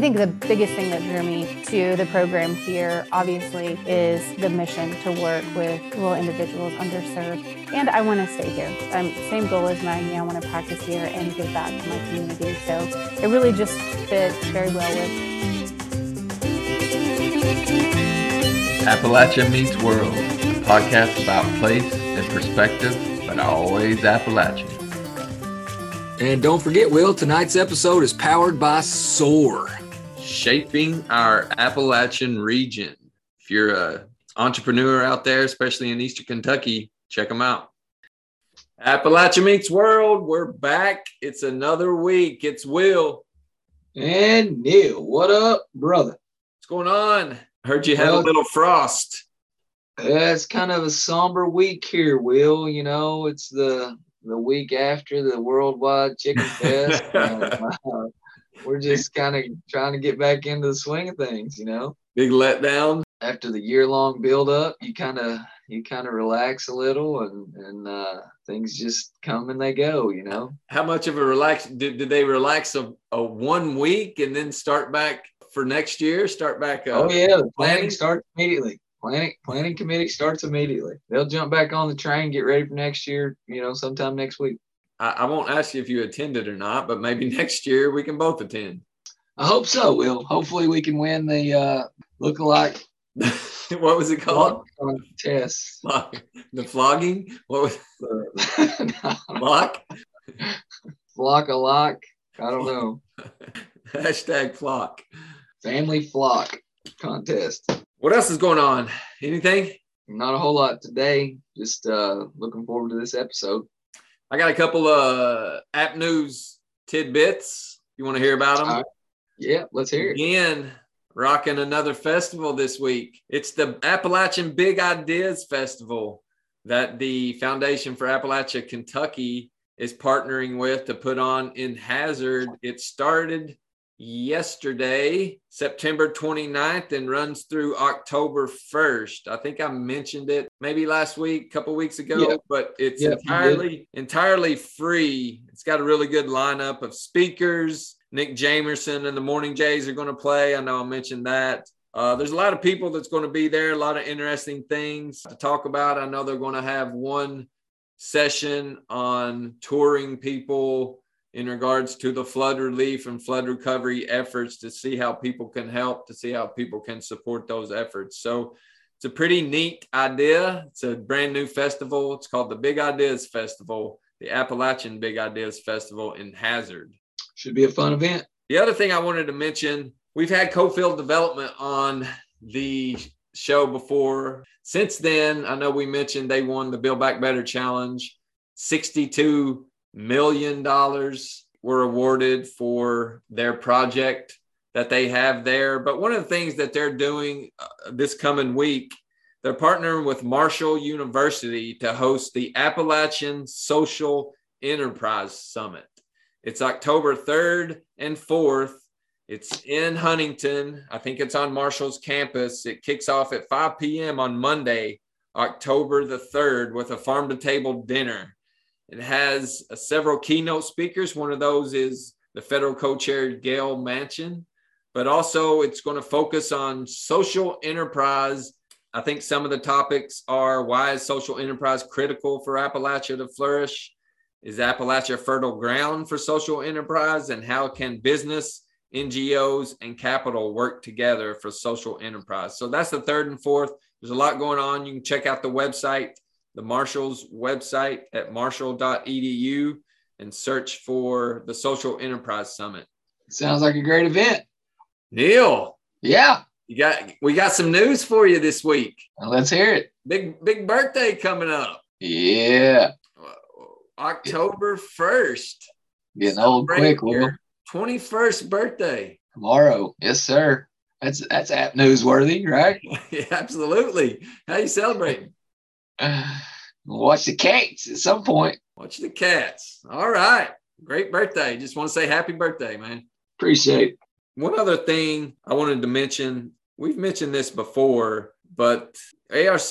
I think the biggest thing that drew me to the program here, obviously, is the mission to work with rural individuals, underserved, and I want to stay here. Um, same goal as Maggie. I want to practice here and give back to my community. So it really just fits very well with. Appalachia Meets World, a podcast about place and perspective, but always Appalachian. And don't forget, Will, tonight's episode is powered by SOAR. Shaping our Appalachian region. If you're a entrepreneur out there, especially in Eastern Kentucky, check them out. Appalachia Meets World, we're back. It's another week. It's Will. And Neil, what up, brother? What's going on? Heard you had a little frost. Yeah, it's kind of a somber week here, Will. You know, it's the the week after the Worldwide Chicken Fest. and, uh, we're just kind of trying to get back into the swing of things, you know. Big letdown. After the year long build up, you kind of you kind of relax a little, and and uh, things just come and they go, you know. How much of a relax did, did they relax a, a one week and then start back for next year? Start back uh, Oh yeah, the planning? planning starts immediately. Planning planning committee starts immediately. They'll jump back on the train, get ready for next year. You know, sometime next week. I, I won't ask you if you attended or not, but maybe next year we can both attend. I hope so, Will. Hopefully, we can win the uh, look-alike. what was it called? contest. The flogging? What was Uh, flock? flock a lock. I don't know. Hashtag flock. Family flock contest. What else is going on? Anything? Not a whole lot today. Just uh, looking forward to this episode. I got a couple of app news tidbits. You want to hear about them? Right. Yeah, let's hear it. Again, rocking another festival this week. It's the Appalachian Big Ideas Festival that the Foundation for Appalachia Kentucky is partnering with to put on in Hazard. It started yesterday, September 29th, and runs through October 1st. I think I mentioned it maybe last week, a couple weeks ago, Yeah. but it's Yeah, entirely entirely free. It's got a really good lineup of speakers. Nick Jamerson and the Morning Jays are going to play. I know I mentioned that. Uh, there's a lot of people that's going to be there, a lot of interesting things to talk about. I know they're going to have one session on touring people in regards to the flood relief and flood recovery efforts to see how people can help, to see how people can support those efforts. So it's a pretty neat idea. It's a brand new festival. It's called the Big Ideas Festival, the Appalachian Big Ideas Festival in Hazard. Should be a fun event. The other thing I wanted to mention, we've had Coalfield Development on the show before. Since then, I know we mentioned they won the Build Back Better Challenge. $62 million dollars were awarded for their project that they have there. But one of the things that they're doing uh, this coming week, they're partnering with Marshall University to host the Appalachian Social Enterprise Summit. It's October 3rd and 4th. It's in Huntington. I think it's on Marshall's campus. It kicks off at 5 p.m. on Monday, October the 3rd, with a farm to table dinner. It has uh, several keynote speakers. One of those is the federal co chair, Gayle Manchin, but also it's going to focus on social enterprise. I think some of the topics are why is social enterprise critical for Appalachia to flourish? Is Appalachia fertile ground for social enterprise? And how can business, NGOs, and capital work together for social enterprise? So that's the third and fourth. There's a lot going on. You can check out the website, the Marshall's website at marshall.edu and search for the Social Enterprise Summit. Sounds like a great event. Neil, Yeah, you got we got some news for you this week. let's hear it. Big big birthday coming up. Yeah. October 1st. Getting old quick, Will. 21st birthday. Tomorrow. Yes, sir. That's that's app newsworthy, right? yeah, absolutely. How you celebrating? Watch the cats at some point. Watch the cats. All right. Great birthday. Just want to say happy birthday, man. Appreciate it. One other thing I wanted to mention, we've mentioned this before, but ARC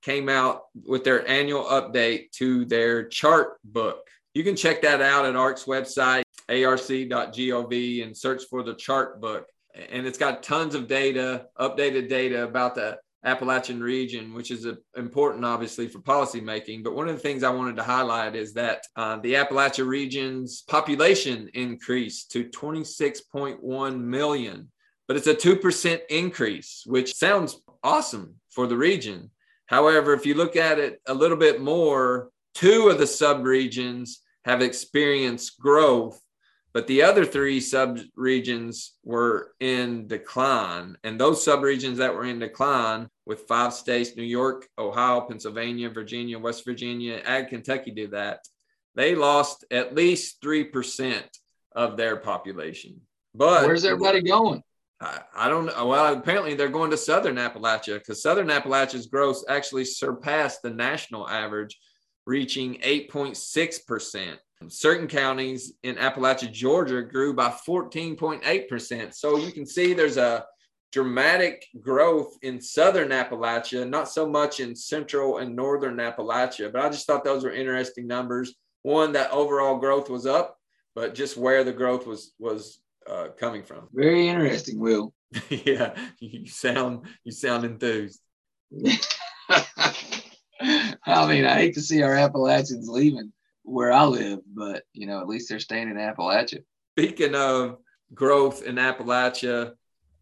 came out with their annual update to their chart book. You can check that out at ARC's website, arc.gov, and search for the chart book. And it's got tons of data, updated data about the Appalachian region, which is a, important, obviously, for policymaking. But one of the things I wanted to highlight is that uh, the Appalachia region's population increased to 26.1 million, but it's a 2% increase, which sounds awesome for the region. However, if you look at it a little bit more, two of the subregions have experienced growth but the other three subregions were in decline. And those subregions that were in decline, with five states New York, Ohio, Pennsylvania, Virginia, West Virginia, and Kentucky did that, they lost at least 3% of their population. But where's everybody going? I, I don't know. Well, apparently they're going to Southern Appalachia because Southern Appalachia's growth actually surpassed the national average, reaching 8.6%. Certain counties in Appalachia, Georgia grew by 14.8%. So you can see there's a dramatic growth in southern Appalachia, not so much in central and northern Appalachia. But I just thought those were interesting numbers. One, that overall growth was up, but just where the growth was was uh, coming from. Very interesting, Will. yeah, you sound you sound enthused. I mean, I hate to see our Appalachians leaving where I live, but you know, at least they're staying in Appalachia. Speaking of growth in Appalachia,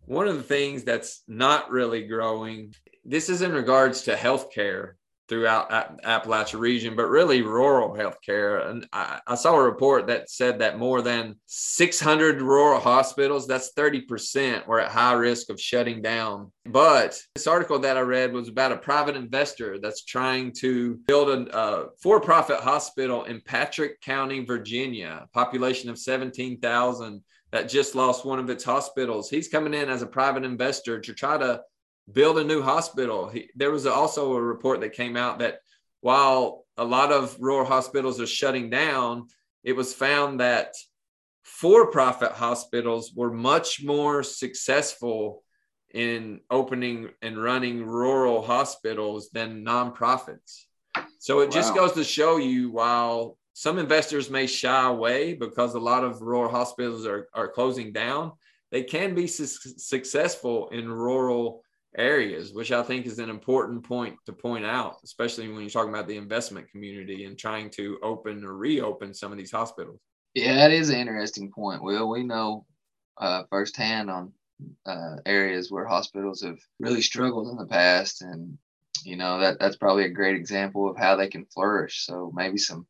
one of the things that's not really growing, this is in regards to healthcare throughout Appalachia region, but really rural healthcare. And I, I, saw a report that said that more than 600 rural hospitals, that's 30%, were at high risk of shutting down. But this article that I read was about a private investor that's trying to build a, a for profit hospital in Patrick County, Virginia, population of 17,000 that just lost one of its hospitals. He's coming in as a private investor to try to build a new hospital. He, there was also a report that came out that while a lot of rural hospitals are shutting down, it was found that for profit hospitals were much more successful in opening and running rural hospitals than nonprofits. So it wow. just goes to show you while some investors may shy away because a lot of rural hospitals are, are closing down, they can be su- successful in rural areas, which I think is an important point to point out, especially when you're talking about the investment community and trying to open or reopen some of these hospitals. Yeah, that is an interesting point. Well, we know uh, firsthand on uh, areas where hospitals have really struggled in the past, and you know that that's probably a great example of how they can flourish. So maybe some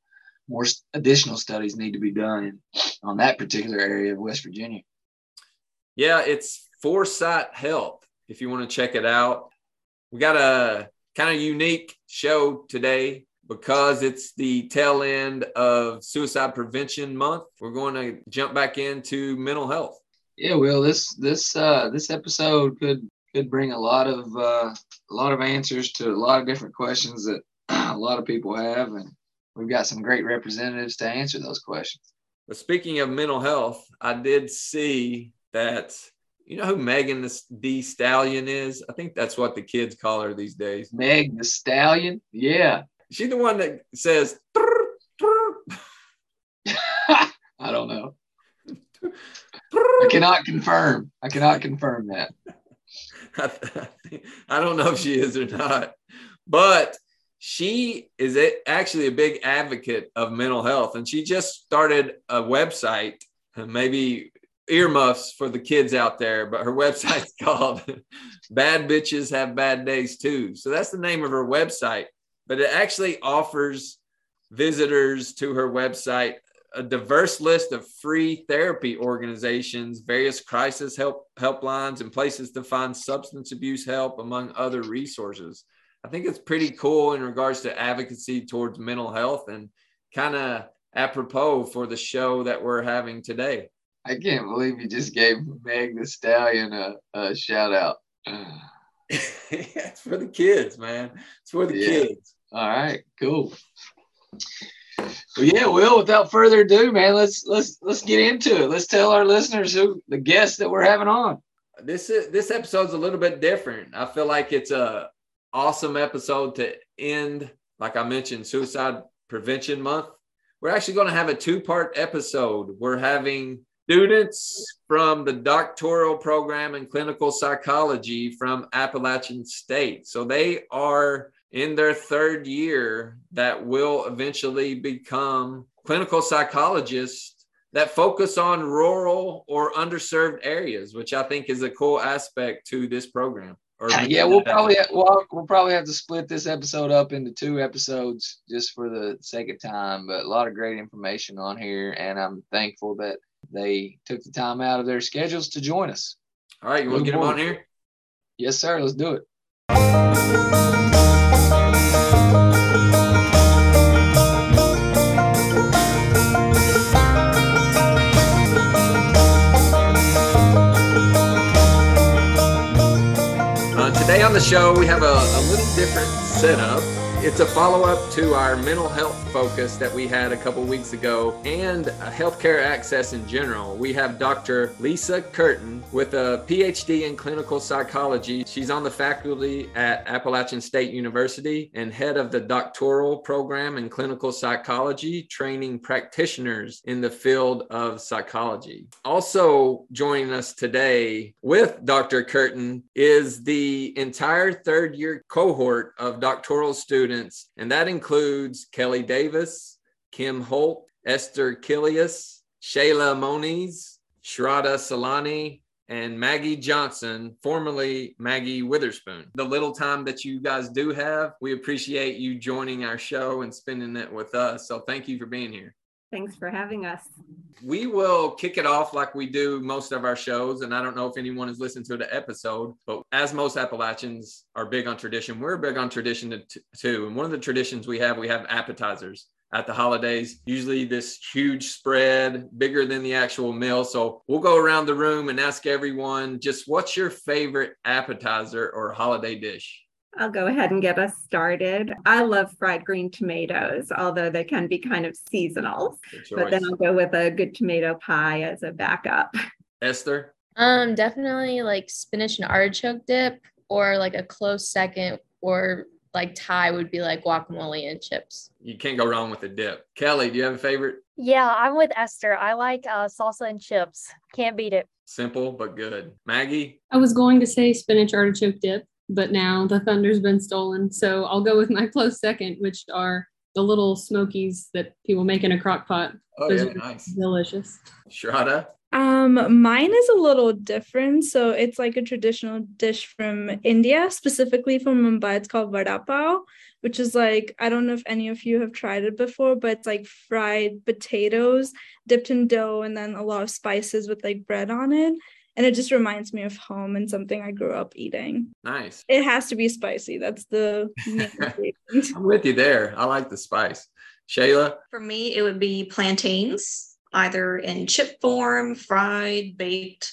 more additional studies need to be done on that particular area of West Virginia. Yeah, it's Foresight Health if you want to check it out. We got a kind of unique show today because it's the tail end of Suicide Prevention Month. We're going to jump back into mental health. Yeah, Will this this uh, this episode could could bring a lot of uh, a lot of answers to a lot of different questions that a lot of people have, and we've got some great representatives to answer those questions. But speaking of mental health, I did see that you know who Megan the, Stallion is? I think that's what the kids call her these days. Meg the Stallion? Yeah. She's the one that says, I don't know. I cannot confirm. I cannot confirm that. I don't know if she is or not, but she is actually a big advocate of mental health. And she just started a website, uh, maybe earmuffs for the kids out there, but her website's called Bad Bitches Have Bad Days Too. So that's the name of her website, but it actually offers visitors to her website a diverse list of free therapy organizations, various crisis help helplines, and places to find substance abuse help, among other resources. I think it's pretty cool in regards to advocacy towards mental health and kind of apropos for the show that we're having today. I can't believe you just gave Meg the Stallion a, a shout out. it's for the kids, man. It's for the yeah. kids. All right, cool. Well, yeah, Will. Without further ado, man, let's let's let's get into it. Let's tell our listeners who the guests that we're having on. This is this episode's a little bit different. I feel like it's a awesome episode to end. Like I mentioned, Suicide Prevention Month. We're actually going to have a two part episode. We're having students from the doctoral program in clinical psychology from Appalachian State. So they are in their third year that will eventually become clinical psychologists that focus on rural or underserved areas, which I think is a cool aspect to this program. Yeah, yeah, we'll probably we'll, we'll probably have to split this episode up into two episodes just for the sake of time. But a lot of great information on here, and I'm thankful that they took the time out of their schedules to join us. All right, you want to get them on here? Yes, sir. Let's do it. Uh, today on the show, we have a, a little different setup. It's a follow up to our mental health focus that we had a couple weeks ago and healthcare access in general. We have Dr. Lisa Curtin with a PhD in clinical psychology. She's on the faculty at Appalachian State University and head of the doctoral program in clinical psychology, training practitioners in the field of psychology. Also joining us today with Dr. Curtin is the entire third year cohort of doctoral students students, and that includes Kelly Davis, Kim Holt, Esther Killius, Shayla Moniz, Shraddha Salani, and Maggie Johnson, formerly Maggie Witherspoon. The little time that you guys do have, we appreciate you joining our show and spending it with us. So thank you for being here. Thanks for having us. We will kick it off like we do most of our shows. And I don't know if anyone has listened to the episode, but as most Appalachians are big on tradition, we're big on tradition too. And one of the traditions we have, we have appetizers at the holidays, usually this huge spread, bigger than the actual meal. So we'll go around the room and ask everyone just what's your favorite appetizer or holiday dish? I'll go ahead and get us started. I love fried green tomatoes, although they can be kind of seasonal. But then I'll go with a good tomato pie as a backup. Esther? Um, definitely like spinach and artichoke dip, or like a close second, or like Thai would be like guacamole and chips. You can't go wrong with a dip. Kelly, do you have a favorite? Yeah, I'm with Esther. I like uh, salsa and chips. Can't beat it. Simple but good. Maggie? I was going to say spinach artichoke dip but now the thunder's been stolen. So I'll go with my close second, which are the little smokies that people make in a crock pot. Oh, Those yeah, nice. Delicious. Shraddha? Um, mine is a little different. So it's like a traditional dish from India, specifically from Mumbai. It's called vada pav, which is like I don't know if any of you have tried it before, but it's like fried potatoes dipped in dough and then a lot of spices with like bread on it and it just reminds me of home and something I grew up eating. Nice. It has to be spicy. That's the I'm with you there. I like the spice. Shayla? For me, it would be plantains, either in chip form, fried, baked.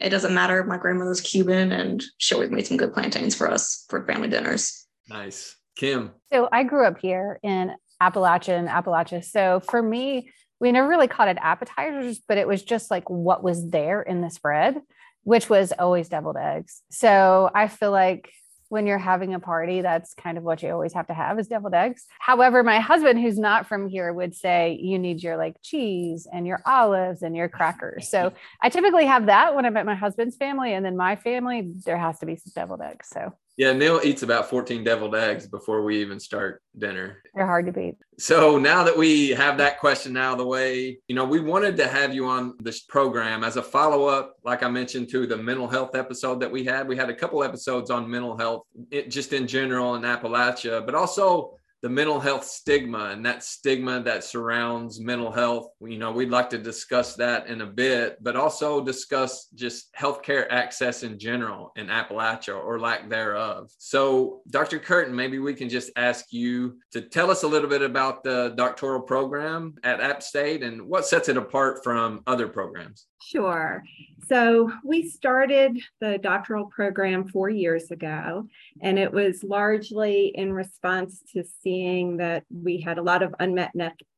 It doesn't matter. My grandmother's Cuban and she always made some good plantains for us for family dinners. Nice. Kim. So I grew up here in Appalachian, Appalachia. So for me, we never really called it appetizers, but it was just like what was there in the spread, which was always deviled eggs. So I feel like when you're having a party, that's kind of what you always have to have is deviled eggs. However, my husband, who's not from here, would say you need your like cheese and your olives and your crackers. So I typically have that when I'm at my husband's family. And then my family, there has to be some deviled eggs. So yeah, Neil eats about 14 deviled eggs before we even start dinner. They're hard to beat. So now that we have that question out of the way, you know, we wanted to have you on this program as a follow up, like I mentioned, to the mental health episode that we had. We had a couple episodes on mental health, it, just in general in Appalachia, but also the mental health stigma and that stigma that surrounds mental health. You know, we'd like to discuss that in a bit, but also discuss just healthcare access in general in Appalachia or lack thereof. So, Dr. Curtin, maybe we can just ask you to tell us a little bit about the doctoral program at App State and what sets it apart from other programs. Sure. So we started the doctoral program four years ago, and it was largely in response to seeing that we had a lot of unmet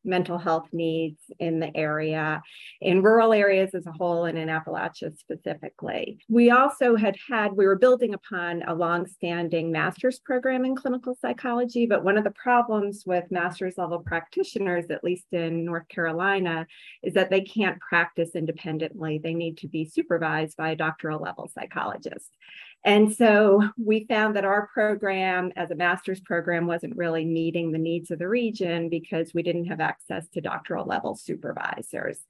mental health needs in the area, in rural areas as a whole, and in Appalachia specifically. We also had had, we were building upon a long-standing master's program in clinical psychology, but one of the problems with master's level practitioners, at least in North Carolina, is that they can't practice independently. They need to be supervised by a doctoral level psychologist. And so we found that our program as a master's program wasn't really meeting the needs of the region because we didn't have access to doctoral level supervisors.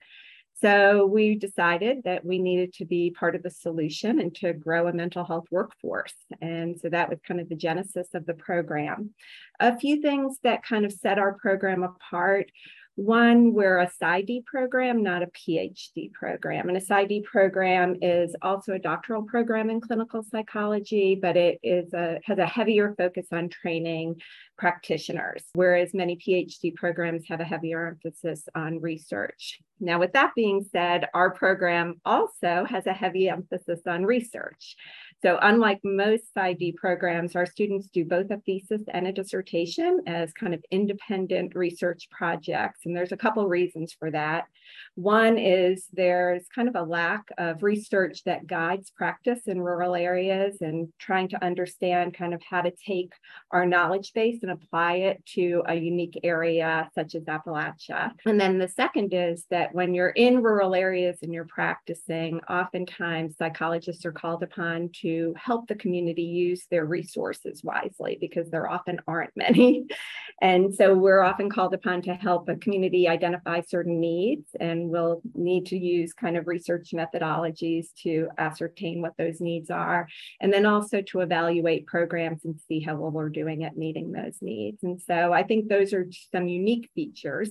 So we decided that we needed to be part of the solution and to grow a mental health workforce. And so that was kind of the genesis of the program. A few things that kind of set our program apart one, we're a PsyD program, not a PhD program. And a PsyD program is also a doctoral program in clinical psychology, but it is a, has a heavier focus on training practitioners, whereas many PhD programs have a heavier emphasis on research. Now, with that being said, our program also has a heavy emphasis on research. So unlike most PsyD programs, our students do both a thesis and a dissertation as kind of independent research projects. And there's a couple reasons for that. One is there's kind of a lack of research that guides practice in rural areas and trying to understand kind of how to take our knowledge base and apply it to a unique area such as Appalachia. And then the second is that when you're in rural areas and you're practicing, oftentimes psychologists are called upon to help the community use their resources wisely because there often aren't many. And so we're often called upon to help a community identify certain needs, and we'll need to use kind of research methodologies to ascertain what those needs are, and then also to evaluate programs and see how well we're doing at meeting those needs. And so I think those are some unique features.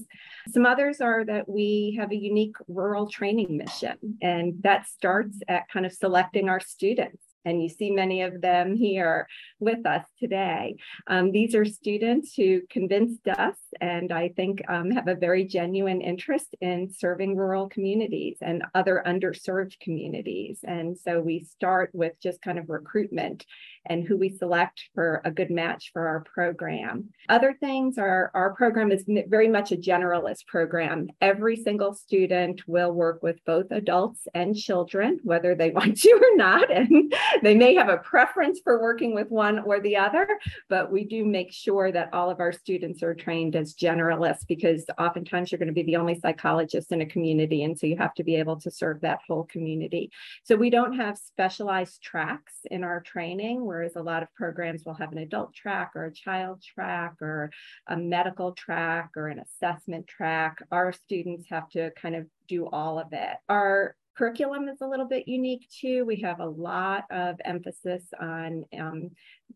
Some others are that we have a unique rural training mission, and that starts at kind of selecting our students and you see many of them here with us today. Um, these are students who convinced us and I think um, have a very genuine interest in serving rural communities and other underserved communities. And so we start with just kind of recruitment and who we select for a good match for our program. Other things are our program is very much a generalist program. Every single student will work with both adults and children, whether they want to or not. And they may have a preference for working with one or the other, but we do make sure that all of our students are trained as generalists because oftentimes you're going to be the only psychologist in a community. And so you have to be able to serve that whole community. So we don't have specialized tracks in our training whereas a lot of programs will have an adult track or a child track or a medical track or an assessment track. Our students have to kind of do all of it. Our curriculum is a little bit unique too. We have a lot of emphasis on um,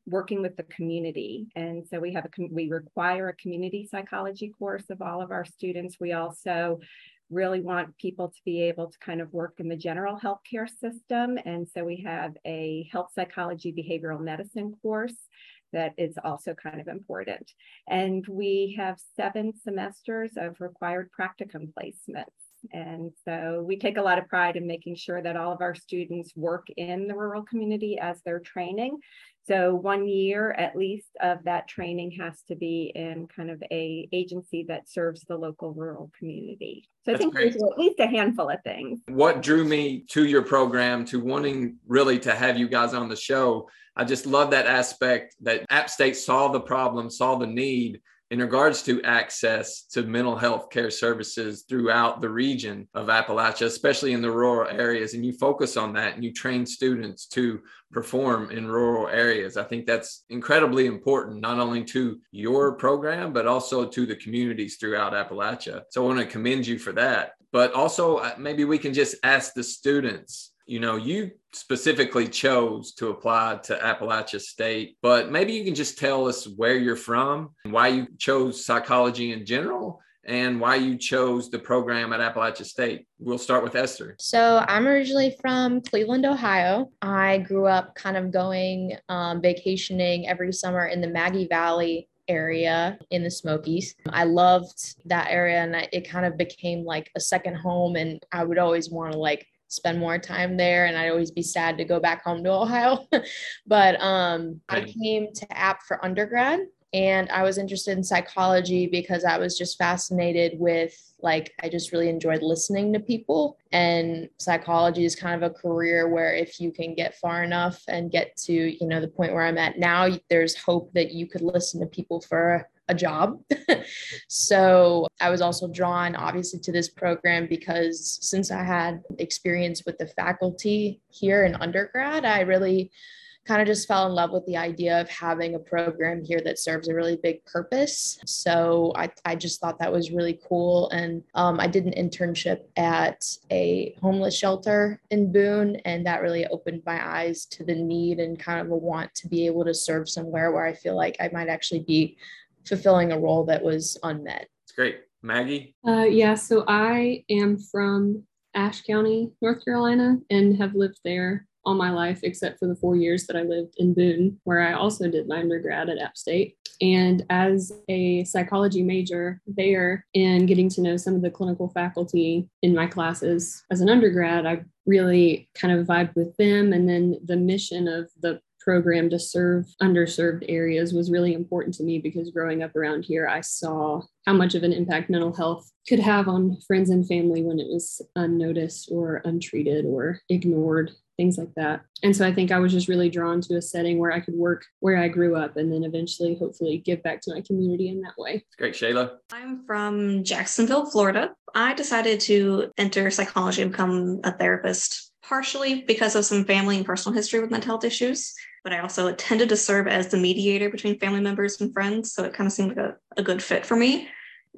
working with the community. And so we have a, we require a community psychology course of all of our students. We also really want people to be able to kind of work in the general healthcare system. And so we have a health psychology behavioral medicine course that is also kind of important. And we have seven semesters of required practicum placements. And so we take a lot of pride in making sure that all of our students work in the rural community as they're training. So one year at least of that training has to be in kind of a agency that serves the local rural community. So That's I think great. there's at least a handful of things. What drew me to your program, to wanting really to have you guys on the show, I just love that aspect that App State saw the problem, saw the need, in regards to access to mental health care services throughout the region of Appalachia, especially in the rural areas. And you focus on that and you train students to perform in rural areas. I think that's incredibly important, not only to your program, but also to the communities throughout Appalachia. So I want to commend you for that. But also, uh, maybe we can just ask the students you know, you specifically chose to apply to Appalachia State, but maybe you can just tell us where you're from, why you chose psychology in general, and why you chose the program at Appalachia State. We'll start with Esther. So, I'm originally from Cleveland, Ohio. I grew up kind of going um, vacationing every summer in the Maggie Valley area in the Smokies. I loved that area and it kind of became like a second home and I would always want to like spend more time there and I'd always be sad to go back home to Ohio. but um, I came to App for undergrad and I was interested in psychology because I was just fascinated with like I just really enjoyed listening to people and psychology is kind of a career where if you can get far enough and get to you know the point where I'm at now there's hope that you could listen to people for a job. so I was also drawn, obviously, to this program because since I had experience with the faculty here in undergrad, I really kind of just fell in love with the idea of having a program here that serves a really big purpose. So I, I just thought that was really cool. And um, I did an internship at a homeless shelter in Boone, and that really opened my eyes to the need and kind of a want to be able to serve somewhere where I feel like I might actually be fulfilling a role that was unmet. It's great. Maggie? Uh, yeah, so I am from Ashe County, North Carolina, and have lived there all my life except for the four years that I lived in Boone, where I also did my undergrad at App State. And as a psychology major there and getting to know some of the clinical faculty in my classes as an undergrad, I really kind of vibed with them. And then the mission of the program to serve underserved areas was really important to me because growing up around here, I saw how much of an impact mental health could have on friends and family when it was unnoticed or untreated or ignored things like that. And so I think I was just really drawn to a setting where I could work where I grew up and then eventually, hopefully, give back to my community in that way. Great. Shayla? I'm from Jacksonville, Florida. I decided to enter psychology and become a therapist partially because of some family and personal history with mental health issues. But I also intended to serve as the mediator between family members and friends. So it kind of seemed like a, a good fit for me.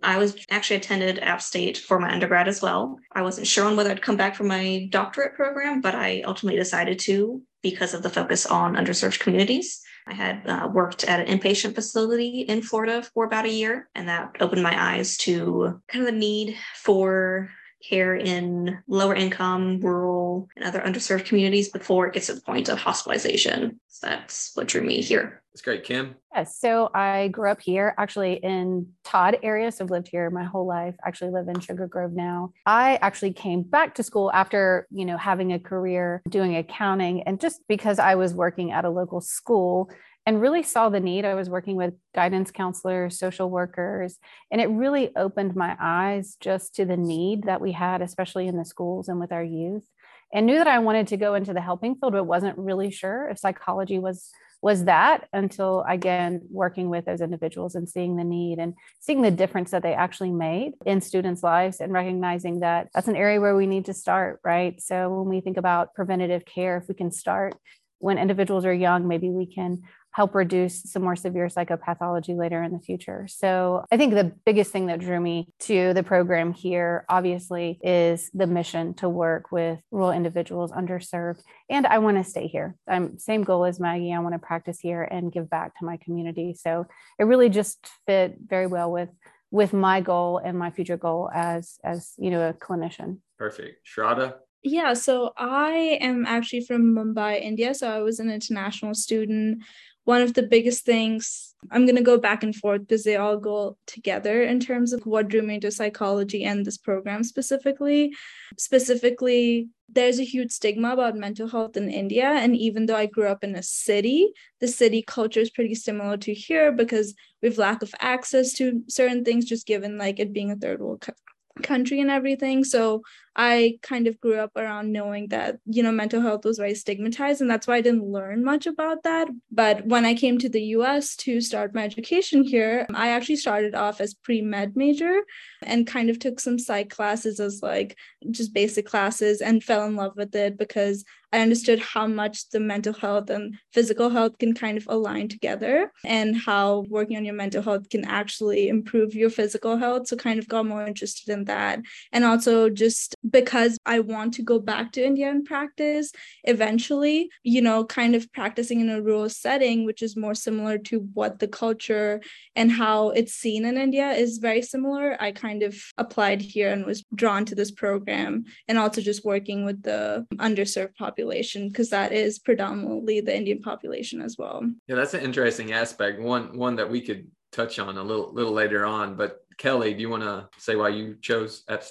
I was actually attended App State for my undergrad as well. I wasn't sure on whether I'd come back for my doctorate program, but I ultimately decided to because of the focus on underserved communities. I had uh, worked at an inpatient facility in Florida for about a year, and that opened my eyes to kind of the need for care in lower income, rural, and other underserved communities before it gets to the point of hospitalization. So that's what drew me here. That's great. Kim? Yes. So I grew up here actually in Todd area. So I've lived here my whole life. Actually live in Sugar Grove now. I actually came back to school after, you know, having a career doing accounting and just because I was working at a local school and really saw the need. I was working with guidance counselors, social workers, and it really opened my eyes just to the need that we had, especially in the schools and with our youth. And knew that I wanted to go into the helping field, but wasn't really sure if psychology was was that until again working with those individuals and seeing the need and seeing the difference that they actually made in students' lives and recognizing that that's an area where we need to start, right? So when we think about preventative care, if we can start when individuals are young, maybe we can help reduce some more severe psychopathology later in the future. So I think the biggest thing that drew me to the program here, obviously, is the mission to work with rural individuals underserved. And I want to stay here. I'm same goal as Maggie. I want to practice here and give back to my community. So it really just fit very well with with my goal and my future goal as as you know a clinician. Perfect. Shraddha? Yeah, so I am actually from Mumbai, India. So I was an international student one of the biggest things i'm going to go back and forth because they all go together in terms of what drew me into psychology and this program specifically. Specifically there's a huge stigma about mental health in india. And even though i grew up in a city the city culture is pretty similar to here because we have lack of access to certain things just given like it being a third world country and everything. So I kind of grew up around knowing that, you know, mental health was very stigmatized. And that's why I didn't learn much about that. But when I came to the US to start my education here, I actually started off as pre med major and kind of took some psych classes as like just basic classes and fell in love with it because I understood how much the mental health and physical health can kind of align together and how working on your mental health can actually improve your physical health. So, kind of got more interested in that. And also just because I want to go back to India and practice eventually, you know, kind of practicing in a rural setting, which is more similar to what the culture and how it's seen in India is very similar. I kind of applied here and was drawn to this program and also just working with the underserved population because that is predominantly the Indian population as well. Yeah, that's an interesting aspect. One one that we could touch on a little little later on. But Kelly, do you want to say why you chose App?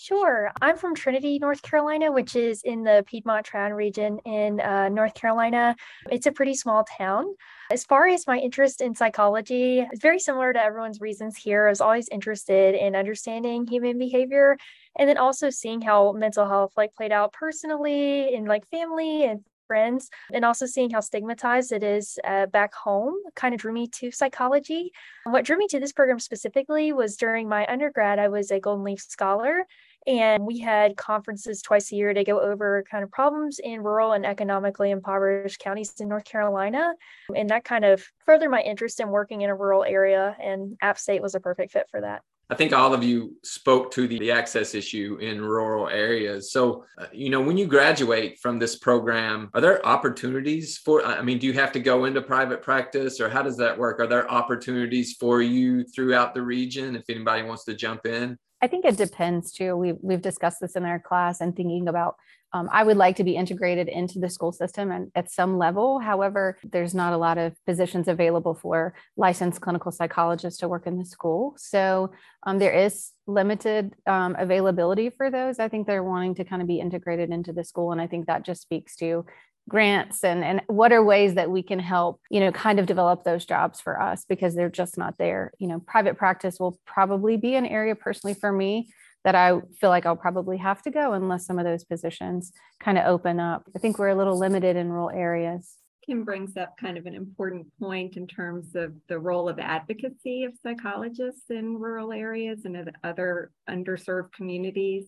Sure. I'm from Trinity, North Carolina, which is in the Piedmont Triad region in uh, North Carolina. It's a pretty small town. As far as my interest in psychology, it's very similar to everyone's reasons here. I was always interested in understanding human behavior and then also seeing how mental health like played out personally in like family and friends and also seeing how stigmatized it is uh, back home kind of drew me to psychology. What drew me to this program specifically was during my undergrad, I was a Golden Leaf Scholar and we had conferences twice a year to go over kind of problems in rural and economically impoverished counties in North Carolina. And that kind of furthered my interest in working in a rural area. And App State was a perfect fit for that. I think all of you spoke to the, access issue in rural areas. So, uh, you know, when you graduate from this program, are there opportunities for, I mean, do you have to go into private practice or how does that work? Are there opportunities for you throughout the region if anybody wants to jump in? I think it depends too. We've, we've discussed this in our class and thinking about um, I would like to be integrated into the school system and at some level. However, there's not a lot of positions available for licensed clinical psychologists to work in the school. So um, there is limited um, availability for those. I think they're wanting to kind of be integrated into the school. And I think that just speaks to grants and and what are ways that we can help you know kind of develop those jobs for us because they're just not there you know private practice will probably be an area personally for me that I feel like I'll probably have to go unless some of those positions kind of open up. I think we're a little limited in rural areas. Kim brings up kind of an important point in terms of the role of advocacy of psychologists in rural areas and other underserved communities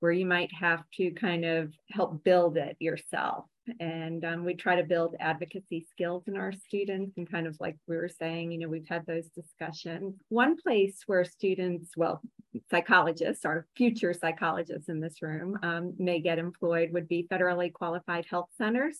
where you might have to kind of help build it yourself. And um, we try to build advocacy skills in our students. And kind of like we were saying, you know, we've had those discussions. One place where students, well, psychologists, our future psychologists in this room, um, may get employed would be federally qualified health centers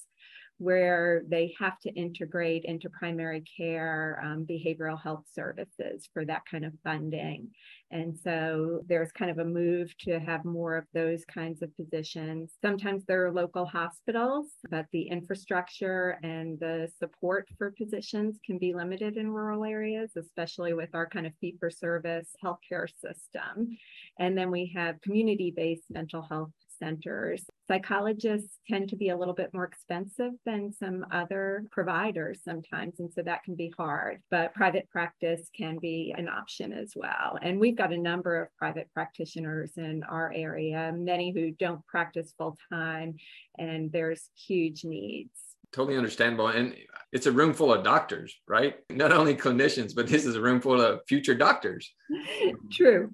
where they have to integrate into primary care um, behavioral health services for that kind of funding. And so there's kind of a move to have more of those kinds of positions. Sometimes there are local hospitals, but the infrastructure and the support for positions can be limited in rural areas, especially with our kind of fee for service healthcare system. And then we have community based mental health centers. Psychologists tend to be a little bit more expensive than some other providers sometimes. And so that can be hard, but private practice can be an option as well. And we've got a number of private practitioners in our area, many who don't practice full time, and there's huge needs totally understandable. And it's a room full of doctors, right? Not only clinicians, but this is a room full of future doctors. True.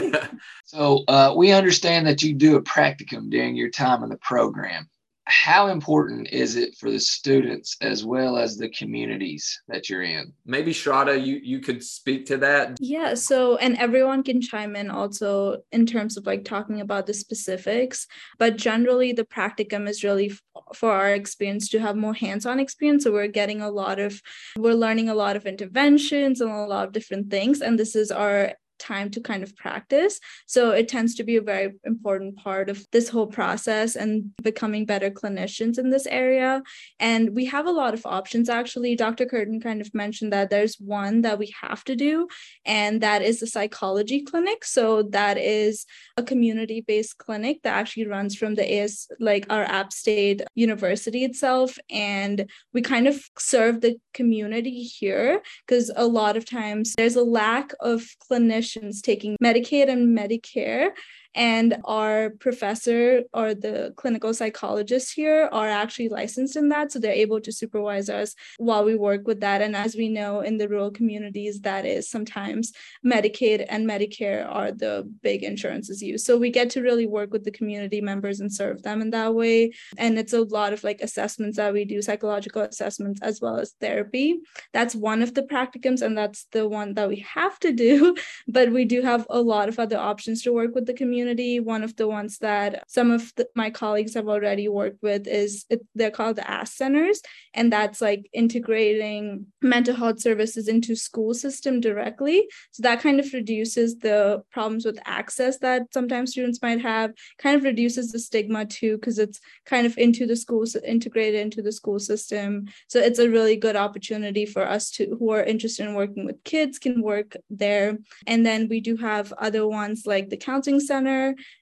so uh, we understand that you do a practicum during your time in the program how important is it for the students as well as the communities that you're in? Maybe Shraddha, you you could speak to that. Yeah. So, and everyone can chime in also in terms of like talking about the specifics, but generally the practicum is really f- for our experience to have more hands-on experience. So we're getting a lot of, we're learning a lot of interventions and a lot of different things, and this is our time to kind of practice. So it tends to be a very important part of this whole process and becoming better clinicians in this area. And we have a lot of options actually. Dr. Curtin kind of mentioned that there's one that we have to do, and that is the psychology clinic. So that is a community based clinic that actually runs from the AS, like our App State University itself. And we kind of serve the community here because a lot of times there's a lack of clinicians taking Medicaid and Medicare and our professor or the clinical psychologists here are actually licensed in that. So they're able to supervise us while we work with that. And as we know in the rural communities, that is sometimes Medicaid and Medicare are the big insurances used. So we get to really work with the community members and serve them in that way. And it's a lot of like assessments that we do, psychological assessments as well as therapy. That's one of the practicums, and that's the one that we have to do. but we do have a lot of other options to work with the community. One of the ones that some of the, my colleagues have already worked with is it, they're called the ASK centers, and that's like integrating mental health services into school system directly. So that kind of reduces the problems with access that sometimes students might have, kind of reduces the stigma too, because it's kind of into the schools, integrated into the school system. So it's a really good opportunity for us to who are interested in working with kids can work there. And then we do have other ones like the counseling center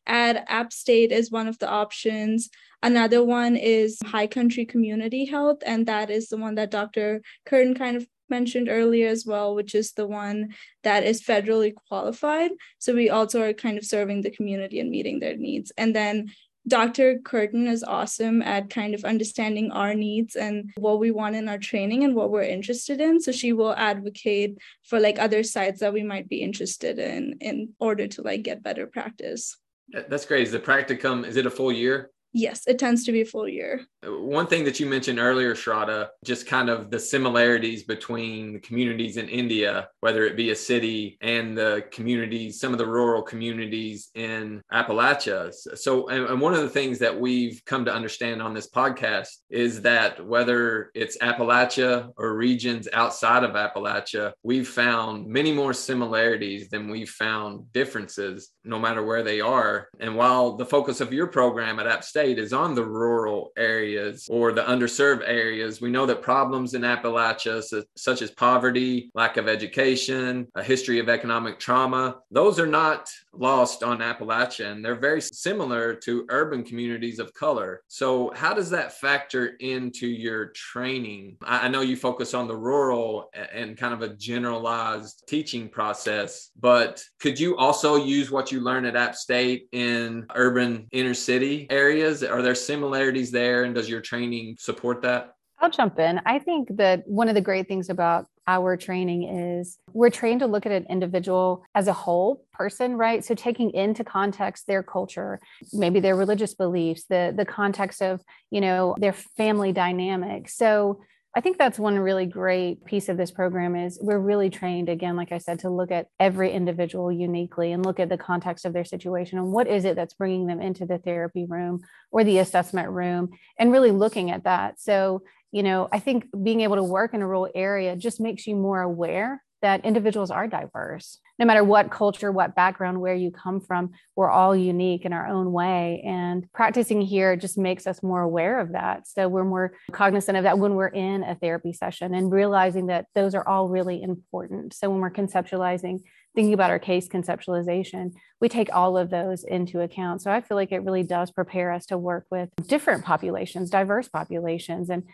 at App State is one of the options. Another one is High Country Community Health, and that is the one that Dr. Curtin kind of mentioned earlier as well, which is the one that is federally qualified. So we also are kind of serving the community and meeting their needs. And then Dr. Curtin is awesome at kind of understanding our needs and what we want in our training and what we're interested in. So she will advocate for like other sites that we might be interested in in order to like get better practice. That's great. Is the practicum, is it a full year? Yes, it tends to be a full year. One thing that you mentioned earlier, Shraddha, just kind of the similarities between the communities in India, whether it be a city and the communities, some of the rural communities in Appalachia. So, and one of the things that we've come to understand on this podcast is that whether it's Appalachia or regions outside of Appalachia, we've found many more similarities than we've found differences, no matter where they are. And while the focus of your program at App state is on the rural areas or the underserved areas. We know that problems in Appalachia, such as poverty, lack of education, a history of economic trauma, those are not lost on Appalachia and they're very similar to urban communities of color. So, how does that factor into your training? I know you focus on the rural and kind of a generalized teaching process, but could you also use what you learn at App State in urban inner city areas? Are there similarities there? And does your training support that? I'll jump in. I think that one of the great things about our training is we're trained to look at an individual as a whole person, right? So taking into context their culture, maybe their religious beliefs, the the context of, you know, their family dynamic. So I think that's one really great piece of this program is we're really trained again like I said to look at every individual uniquely and look at the context of their situation and what is it that's bringing them into the therapy room or the assessment room and really looking at that. So, you know, I think being able to work in a rural area just makes you more aware that individuals are diverse. No matter what culture, what background, where you come from, we're all unique in our own way. And practicing here just makes us more aware of that. So we're more cognizant of that when we're in a therapy session and realizing that those are all really important. So when we're conceptualizing, thinking about our case conceptualization, we take all of those into account. So I feel like it really does prepare us to work with different populations, diverse populations. And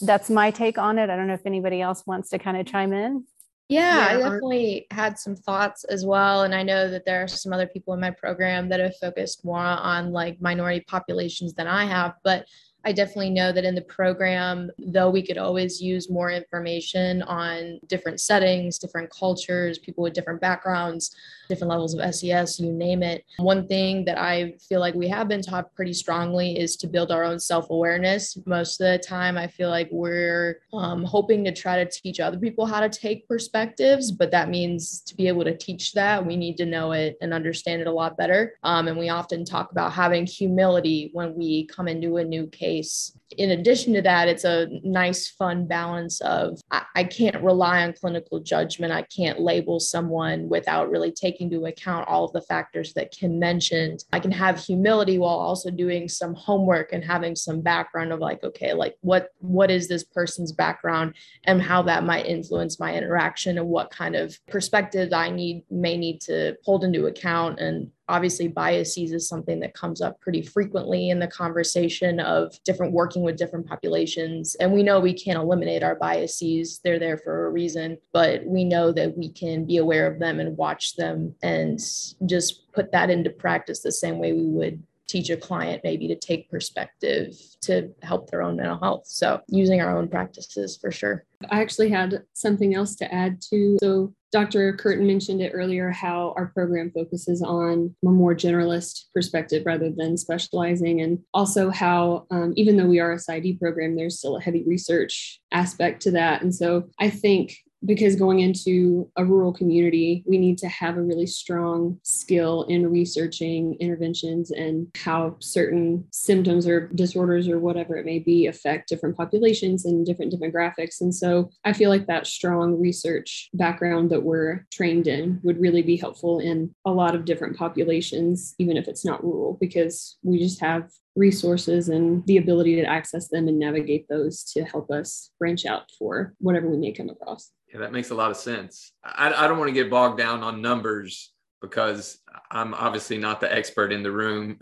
that's my take on it. I don't know if anybody else wants to kind of chime in. Yeah, yeah, I definitely had some thoughts as well. And I know that there are some other people in my program that have focused more on like minority populations than I have. But I definitely know that in the program, though we could always use more information on different settings, different cultures, people with different backgrounds, different levels of SES, you name it. One thing that I feel like we have been taught pretty strongly is to build our own self awareness. Most of the time, I feel like we're um, hoping to try to teach other people how to take perspectives, but that means to be able to teach that, we need to know it and understand it a lot better. Um, and we often talk about having humility when we come into a new case place in addition to that, it's a nice, fun balance of I, I, can't rely on clinical judgment. I can't label someone without really taking into account all of the factors that Kim mentioned. I can have humility while also doing some homework and having some background of like, okay, like what what is this person's background and how that might influence my interaction and what kind of perspective I need may need to hold into account and obviously biases is something that comes up pretty frequently in the conversation of different working with different populations. And we know we can't eliminate our biases. They're there for a reason but we know that we can be aware of them and watch them and just put that into practice the same way we would teach a client maybe to take perspective to help their own mental health. So using our own practices for sure. I actually had something else to add to. So Dr. Curtin mentioned it earlier how our program focuses on a more generalist perspective rather than specializing, and also how, um, even though we are a PsyD program, there's still a heavy research aspect to that. And so I think because going into a rural community, we need to have a really strong skill in researching interventions and how certain symptoms or disorders or whatever it may be affect different populations and different demographics. And so I feel like that strong research background that we're trained in would really be helpful in a lot of different populations, even if it's not rural, because we just have resources and the ability to access them and navigate those to help us branch out for whatever we may come across. Yeah, that makes a lot of sense. I, I don't want to get bogged down on numbers because I'm obviously not the expert in the room.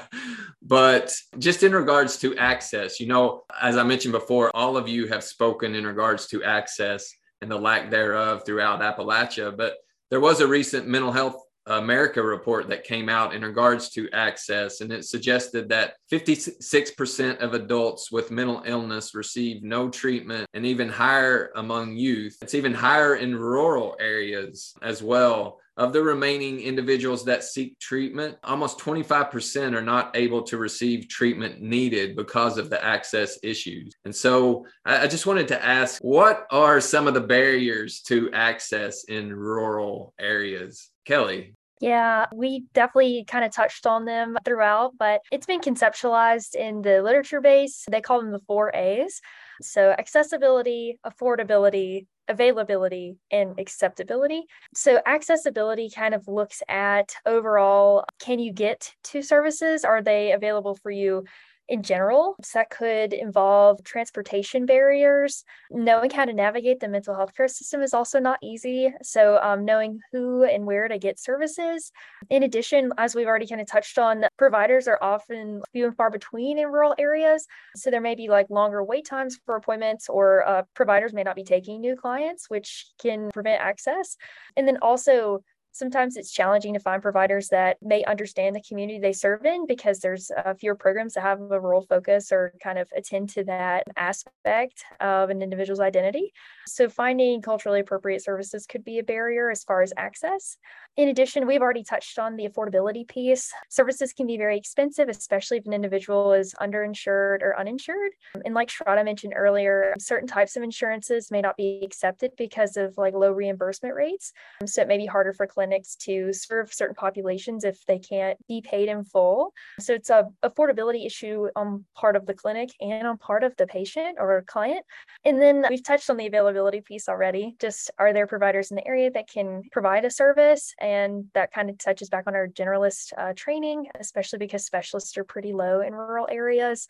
but just in regards to access, you know, as I mentioned before, all of you have spoken in regards to access and the lack thereof throughout Appalachia. But there was a recent mental health America report that came out in regards to access, and it suggested that 56% of adults with mental illness receive no treatment, and even higher among youth. It's even higher in rural areas as well. Of the remaining individuals that seek treatment, almost 25% are not able to receive treatment needed because of the access issues. And so I just wanted to ask what are some of the barriers to access in rural areas? Kelly. Yeah, we definitely kind of touched on them throughout, but it's been conceptualized in the literature base. They call them the four A's. So, accessibility, affordability, availability, and acceptability. So, accessibility kind of looks at overall can you get to services? Are they available for you in general. So that could involve transportation barriers. Knowing how to navigate the mental health care system is also not easy. So, um, knowing who and where to get services. In addition, as we've already kind of touched on, providers are often few and far between in rural areas. So, there may be like longer wait times for appointments, or uh, providers may not be taking new clients, which can prevent access. And then also, sometimes it's challenging to find providers that may understand the community they serve in because there's uh, fewer programs that have a rural focus or kind of attend to that aspect of an individual's identity. So finding culturally appropriate services could be a barrier as far as access. In addition, we've already touched on the affordability piece. Services can be very expensive, especially if an individual is underinsured or uninsured. And like Shraddha mentioned earlier, certain types of insurances may not be accepted because of like low reimbursement rates. So it may be harder for clinics to serve certain populations if they can't be paid in full. So it's a affordability issue on part of the clinic and on part of the patient or client. And then we've touched on the availability piece already. Just are there providers in the area that can provide a service? And that kind of touches back on our generalist uh, training, especially because specialists are pretty low in rural areas.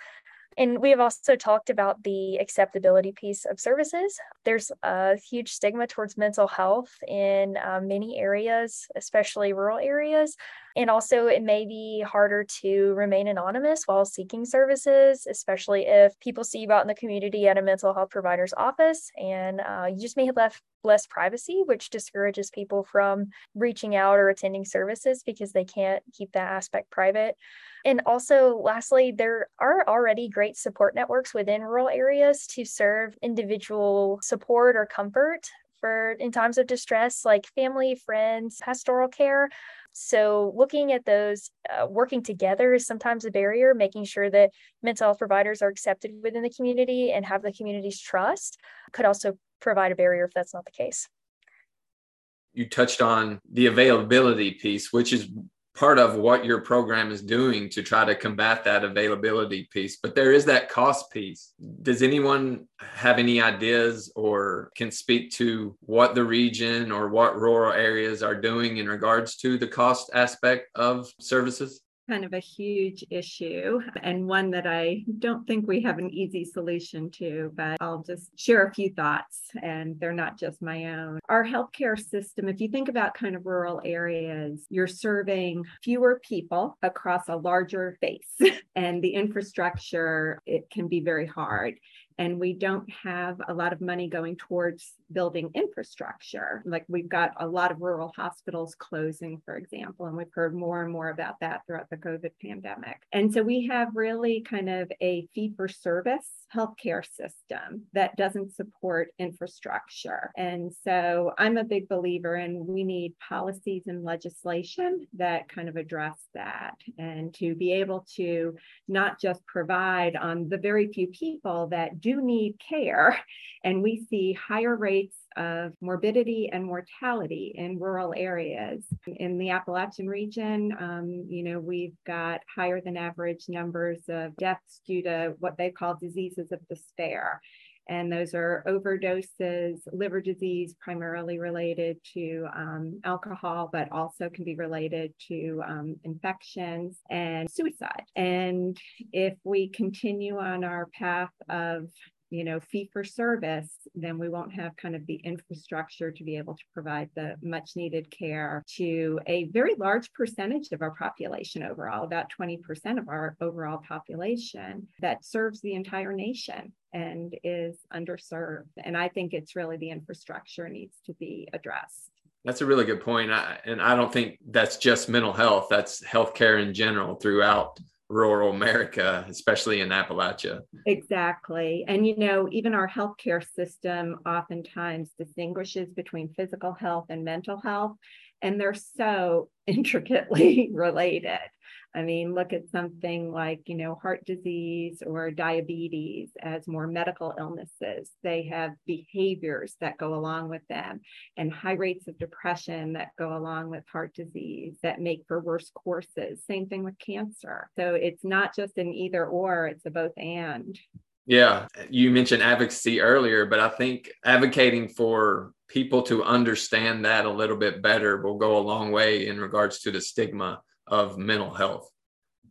And we have also talked about the acceptability piece of services. There's a huge stigma towards mental health in uh, many areas, especially rural areas. And also, it may be harder to remain anonymous while seeking services, especially if people see you out in the community at a mental health provider's office and uh, you just may have left less privacy, which discourages people from reaching out or attending services because they can't keep that aspect private. And also, lastly, there are already great support networks within rural areas to serve individual support or comfort in times of distress, like family, friends, pastoral care. So, looking at those uh, working together is sometimes a barrier, making sure that mental health providers are accepted within the community and have the community's trust could also provide a barrier if that's not the case. You touched on the availability piece, which is part of what your program is doing to try to combat that availability piece. But there is that cost piece. Does anyone have any ideas or can speak to what the region or what rural areas are doing in regards to the cost aspect of services? Kind of a huge issue and one that I don't think we have an easy solution to, but I'll just share a few thoughts and they're not just my own. Our healthcare system, if you think about kind of rural areas, you're serving fewer people across a larger base and the infrastructure, it can be very hard and we don't have a lot of money going towards building infrastructure. Like we've got a lot of rural hospitals closing, for example, and we've heard more and more about that throughout the COVID pandemic. And so we have really kind of a fee for service healthcare system that doesn't support infrastructure. And so I'm a big believer in we need policies and legislation that kind of address that and to be able to not just provide on the very few people that do need care. And we see higher rates of morbidity and mortality in rural areas. In the Appalachian region, um, you know, we've got higher than average numbers of deaths due to what they call diseases of despair. And those are overdoses, liver disease, primarily related to um, alcohol, but also can be related to um, infections and suicide. And if we continue on our path of you know, fee for service, then we won't have kind of the infrastructure to be able to provide the much needed care to a very large percentage of our population overall, about 20% of our overall population that serves the entire nation and is underserved. And I think it's really the infrastructure needs to be addressed. That's a really good point. I, and I don't think that's just mental health, that's healthcare in general throughout rural America, especially in Appalachia. Exactly. And, you know, even our healthcare system oftentimes distinguishes between physical health and mental health, and they're so intricately related. I mean, look at something like, you know, heart disease or diabetes as more medical illnesses. They have behaviors that go along with them and high rates of depression that go along with heart disease that make for worse courses. Same thing with cancer. So it's not just an either or, it's a both and. Yeah, you mentioned advocacy earlier, but I think advocating for people to understand that a little bit better will go a long way in regards to the stigma of mental health.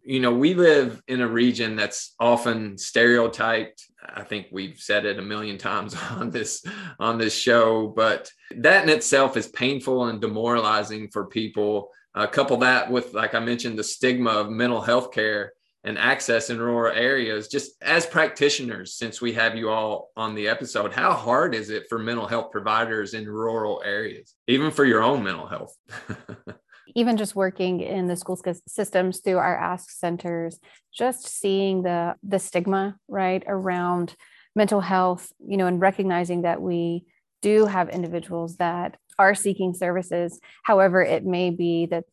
You know, we live in a region that's often stereotyped. I think we've said it a million times on this on this show, but that in itself is painful and demoralizing for people. Uh, couple that with, like I mentioned, the stigma of mental health care and access in rural areas. Just as practitioners, since we have you all on the episode, how hard is it for mental health providers in rural areas, even for your own mental health? even just working in the school systems through our ask centers just seeing the the stigma right around mental health you know and recognizing that we do have individuals that are seeking services however it may be that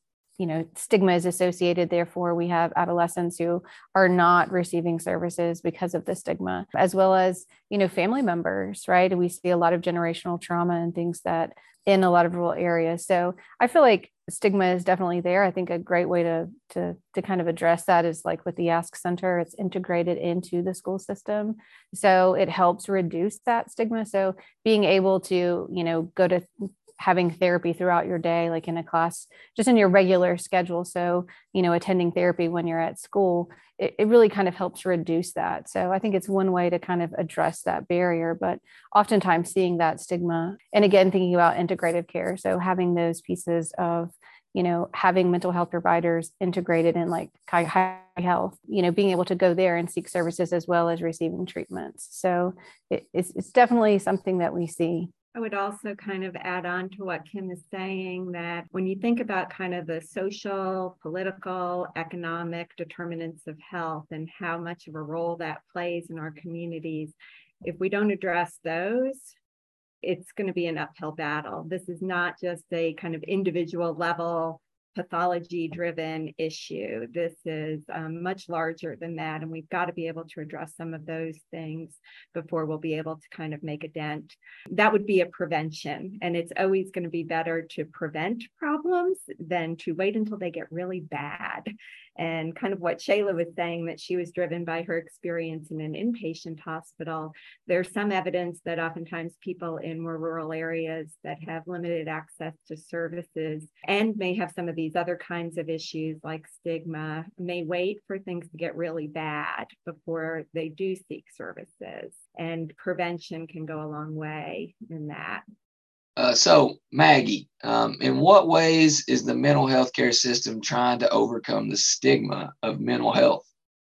you know stigma is associated therefore we have adolescents who are not receiving services because of the stigma as well as you know family members right? We see a lot of generational trauma and things that in a lot of rural areas. So i feel like stigma is definitely there. I think a great way to to to kind of address that is like with the ask center it's integrated into the school system. So it helps reduce that stigma. So being able to you know go to having therapy throughout your day, like in a class, just in your regular schedule. So, you know, attending therapy when you're at school, it, it, really kind of helps reduce that. So I think it's one way to kind of address that barrier, but oftentimes seeing that stigma. And again, thinking about integrative care. So having those pieces of, you know, having mental health providers integrated in like high health, you know, being able to go there and seek services as well as receiving treatments. So it, it's, it's definitely something that we see. I would also kind of add on to what Kim is saying that when you think about kind of the social, political, economic determinants of health and how much of a role that plays in our communities, if we don't address those, it's going to be an uphill battle. This is not just a kind of individual level pathology driven issue. This is um, much larger than that. And we've got to be able to address some of those things before we'll be able to kind of make a dent. That would be a prevention. And it's always going to be better to prevent problems than to wait until they get really bad and kind of what Shayla was saying that she was driven by her experience in an inpatient hospital. There's some evidence that oftentimes people in more rural areas that have limited access to services and may have some of these other kinds of issues like stigma may wait for things to get really bad before they do seek services. And prevention can go a long way in that. Uh, so, Maggie, um, in what ways is the mental health care system trying to overcome the stigma of mental health?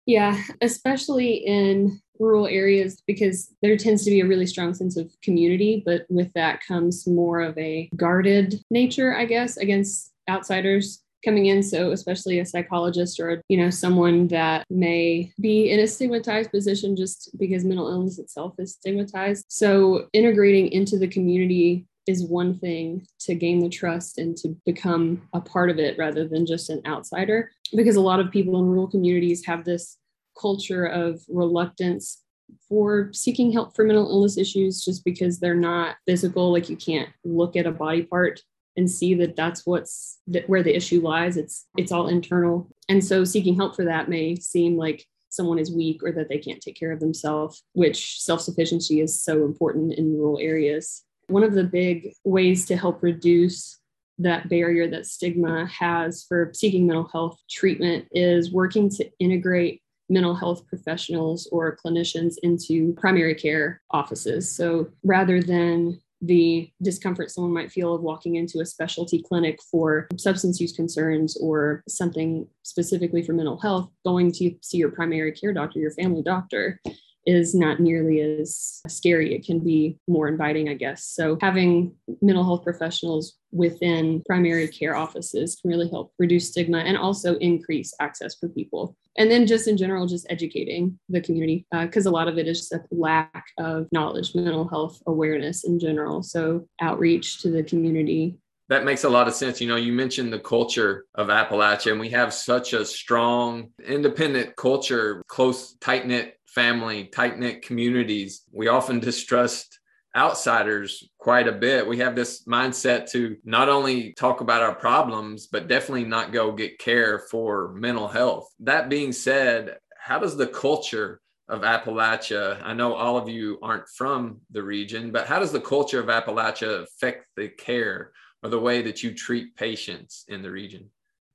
Yeah, especially in rural areas because there tends to be a really strong sense of community, but with that comes more of a guarded nature, I guess, against outsiders coming in. So especially a psychologist or you know someone that may be in a stigmatized position just because mental illness itself is stigmatized. So integrating into the community is one thing to gain the trust and to become a part of it rather than just an outsider. Because a lot of people in rural communities have this culture of reluctance for seeking help for mental illness issues just because they're not physical. Like you can't look at a body part and see that that's what's where the issue lies. It's it's all internal. And so seeking help for that may seem like someone is weak or that they can't take care of themselves which self-sufficiency is so important in rural areas. One of the big ways to help reduce that barrier that stigma has for seeking mental health treatment is working to integrate mental health professionals or clinicians into primary care offices. So rather than the discomfort someone might feel of walking into a specialty clinic for substance use concerns or something specifically for mental health, going to see your primary care doctor, your family doctor, is not nearly as scary. It can be more inviting, I guess. So, having mental health professionals within primary care offices can really help reduce stigma and also increase access for people. And then, just in general, just educating the community because uh, a lot of it is just a lack of knowledge, mental health awareness in general. So, outreach to the community that makes a lot of sense. You know, you mentioned the culture of Appalachia, and we have such a strong, independent culture, close, tight knit family, tight knit communities, we often distrust outsiders quite a bit. We have this mindset to not only talk about our problems, but definitely not go get care for mental health. That being said, how does the culture of Appalachia, I know all of you aren't from the region, but how does the culture of Appalachia affect the care or the way that you treat patients in the region?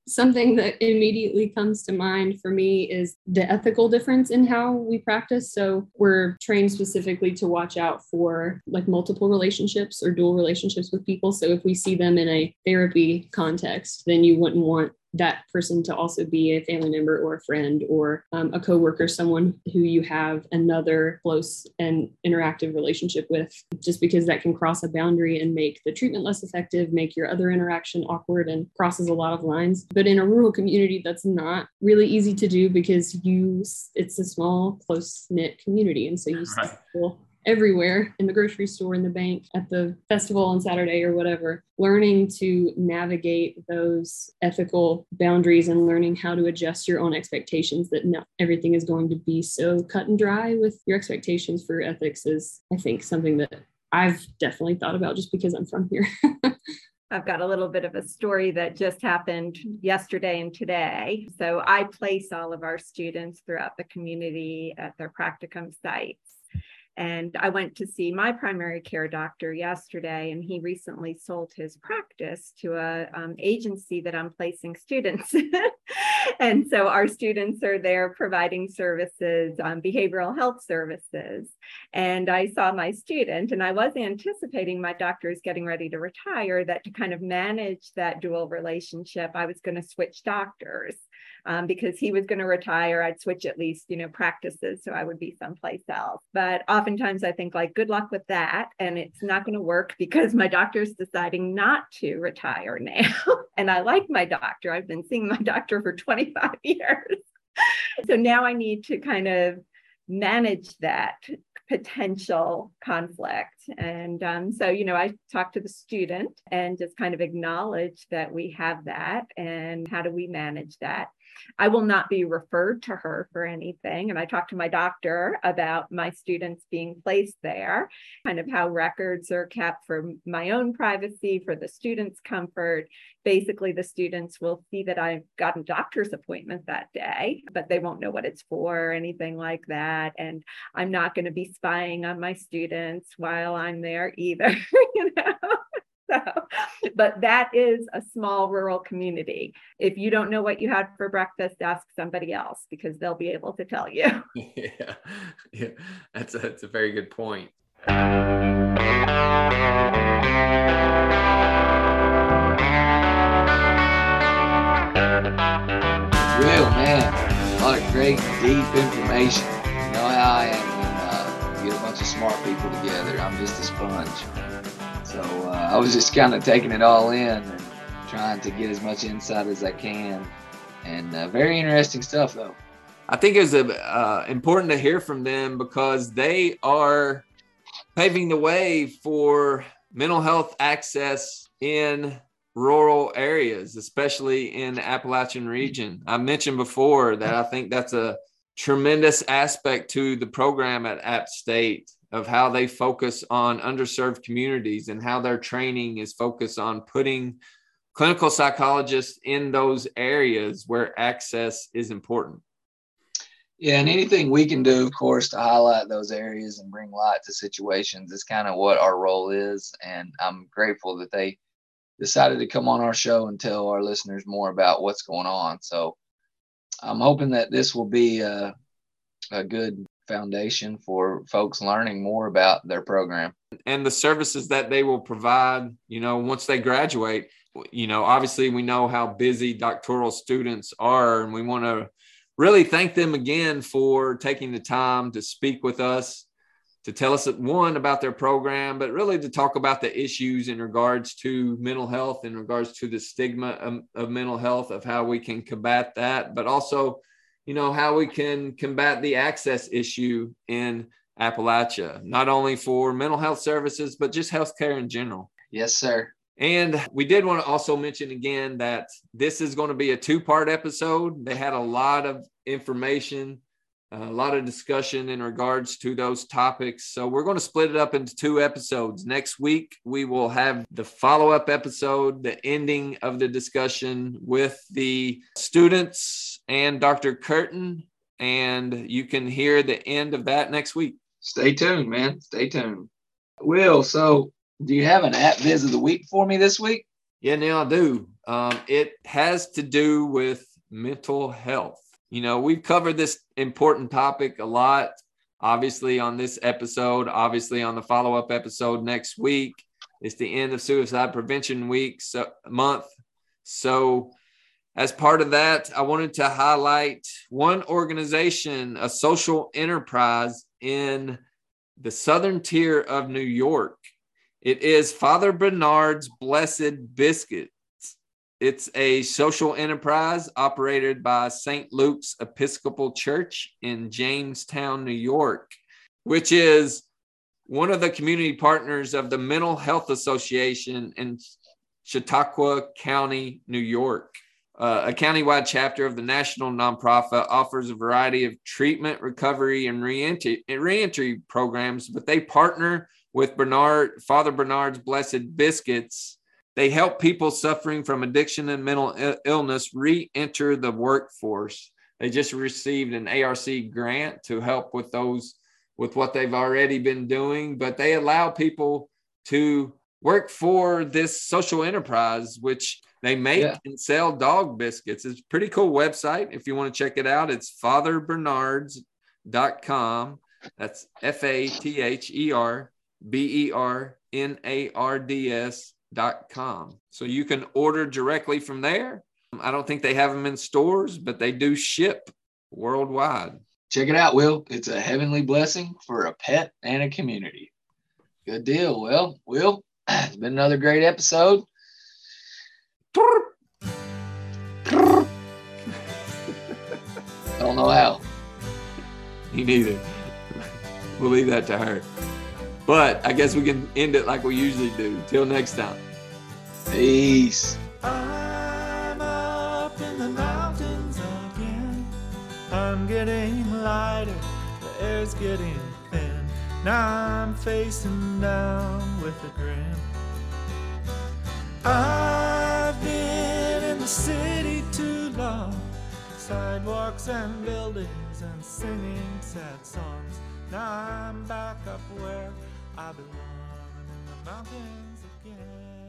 Something that immediately comes to mind for me is the ethical difference in how we practice. So we're trained specifically to watch out for like multiple relationships or dual relationships with people. So if we see them in a therapy context, then you wouldn't want that person to also be a family member or a friend or um, a coworker, someone who you have another close and interactive relationship with, just because that can cross a boundary and make the treatment less effective, make your other interaction awkward and crosses a lot of lines. But in a rural community, that's not really easy to do because you it's a small, close knit community, and so you right. still everywhere in the grocery store, in the bank, at the festival on Saturday or whatever, learning to navigate those ethical boundaries and learning how to adjust your own expectations that not everything is going to be so cut and dry with your expectations for ethics is, I think, something that I've definitely thought about just because I'm from here. I've got a little bit of a story that just happened yesterday and today. So I place all of our students throughout the community at their practicum sites. And I went to see my primary care doctor yesterday, and he recently sold his practice to a um, agency that I'm placing students. and so our students are there providing services, um, behavioral health services. And I saw my student, and I was anticipating my doctor is getting ready to retire. That to kind of manage that dual relationship, I was going to switch doctors um, because he was going to retire. I'd switch at least, you know, practices so I would be someplace else. But oftentimes I think, like, good luck with that. And it's not going to work because my doctor's deciding not to retire now. and I like my doctor. I've been seeing my doctor for 25 years. so now I need to kind of manage that potential conflict. And um, so, you know, I talk to the student and just kind of acknowledge that we have that and how do we manage that. I will not be referred to her for anything. And I talked to my doctor about my students being placed there, kind of how records are kept for my own privacy, for the students' comfort. Basically, the students will see that I've got a doctor's appointment that day, but they won't know what it's for or anything like that. And I'm not going to be spying on my students while I'm there either, you know. So, but that is a small rural community. If you don't know what you had for breakfast, ask somebody else because they'll be able to tell you. Yeah, yeah. That's a, that's a very good point. Real man, a lot of great, deep information. You know how I am when uh, get a bunch of smart people together. I'm just a sponge. So uh, I was just kind of taking it all in and trying to get as much insight as I can. And uh, very interesting stuff, though. I think it's uh, important to hear from them because they are paving the way for mental health access in rural areas, especially in the Appalachian region. I mentioned before that I think that's a tremendous aspect to the program at App State of how they focus on underserved communities and how their training is focused on putting clinical psychologists in those areas where access is important. Yeah, and anything we can do, of course, to highlight those areas and bring light to situations is kind of what our role is. And I'm grateful that they decided to come on our show and tell our listeners more about what's going on. So I'm hoping that this will be a, a good foundation for folks learning more about their program. And the services that they will provide you know once they graduate you know obviously we know how busy doctoral students are and we want to really thank them again for taking the time to speak with us to tell us one about their program but really to talk about the issues in regards to mental health in regards to the stigma of, of mental health of how we can combat that but also you know how we can combat the access issue in appalachia not only for mental health services but just healthcare in general yes sir and we did want to also mention again that this is going to be a two part episode. They had a lot of information, a lot of discussion in regards to those topics. So we're going to split it up into two episodes. Next week, we will have the follow up episode, the ending of the discussion with the students and Dr. Curtin. And you can hear the end of that next week. Stay tuned, man. Stay tuned. Will, so do you have an app biz of the week for me this week? Yeah, now I do. Um, it has to do with mental health. You know, we've covered this important topic a lot, obviously, on this episode, obviously, on the follow up episode next week. It's the end of Suicide Prevention Week so, month. So, as part of that, I wanted to highlight one organization, a social enterprise in the southern tier of New York. It is Father Bernard's Blessed Biscuits. It's a social enterprise operated by St. Luke's Episcopal Church in Jamestown, New York, which is one of the community partners of the Mental Health Association in Chautauqua County, New York. Uh, a countywide chapter of the national nonprofit offers a variety of treatment, recovery, and reentry, reentry programs, but they partner with Bernard, Father Bernard's Blessed Biscuits. They help people suffering from addiction and mental illness re enter the workforce. They just received an ARC grant to help with those, with what they've already been doing, but they allow people to work for this social enterprise, which they make yeah. and sell dog biscuits. It's a pretty cool website. If you want to check it out, it's fatherbernards.com. That's F A T H E R B E R N A R D S dot com. So you can order directly from there. I don't think they have them in stores, but they do ship worldwide. Check it out, Will. It's a heavenly blessing for a pet and a community. Good deal. Well, Will, it's been another great episode. Don't know how. Me neither. We'll leave that to her. But I guess we can end it like we usually do. Till next time. Peace. I'm up in the mountains again. I'm getting lighter, the air's getting thin. Now I'm facing down with a grin. I've been in the city too long. Sidewalks and buildings and singing sad songs. Now I'm back up where I belong in the mountains.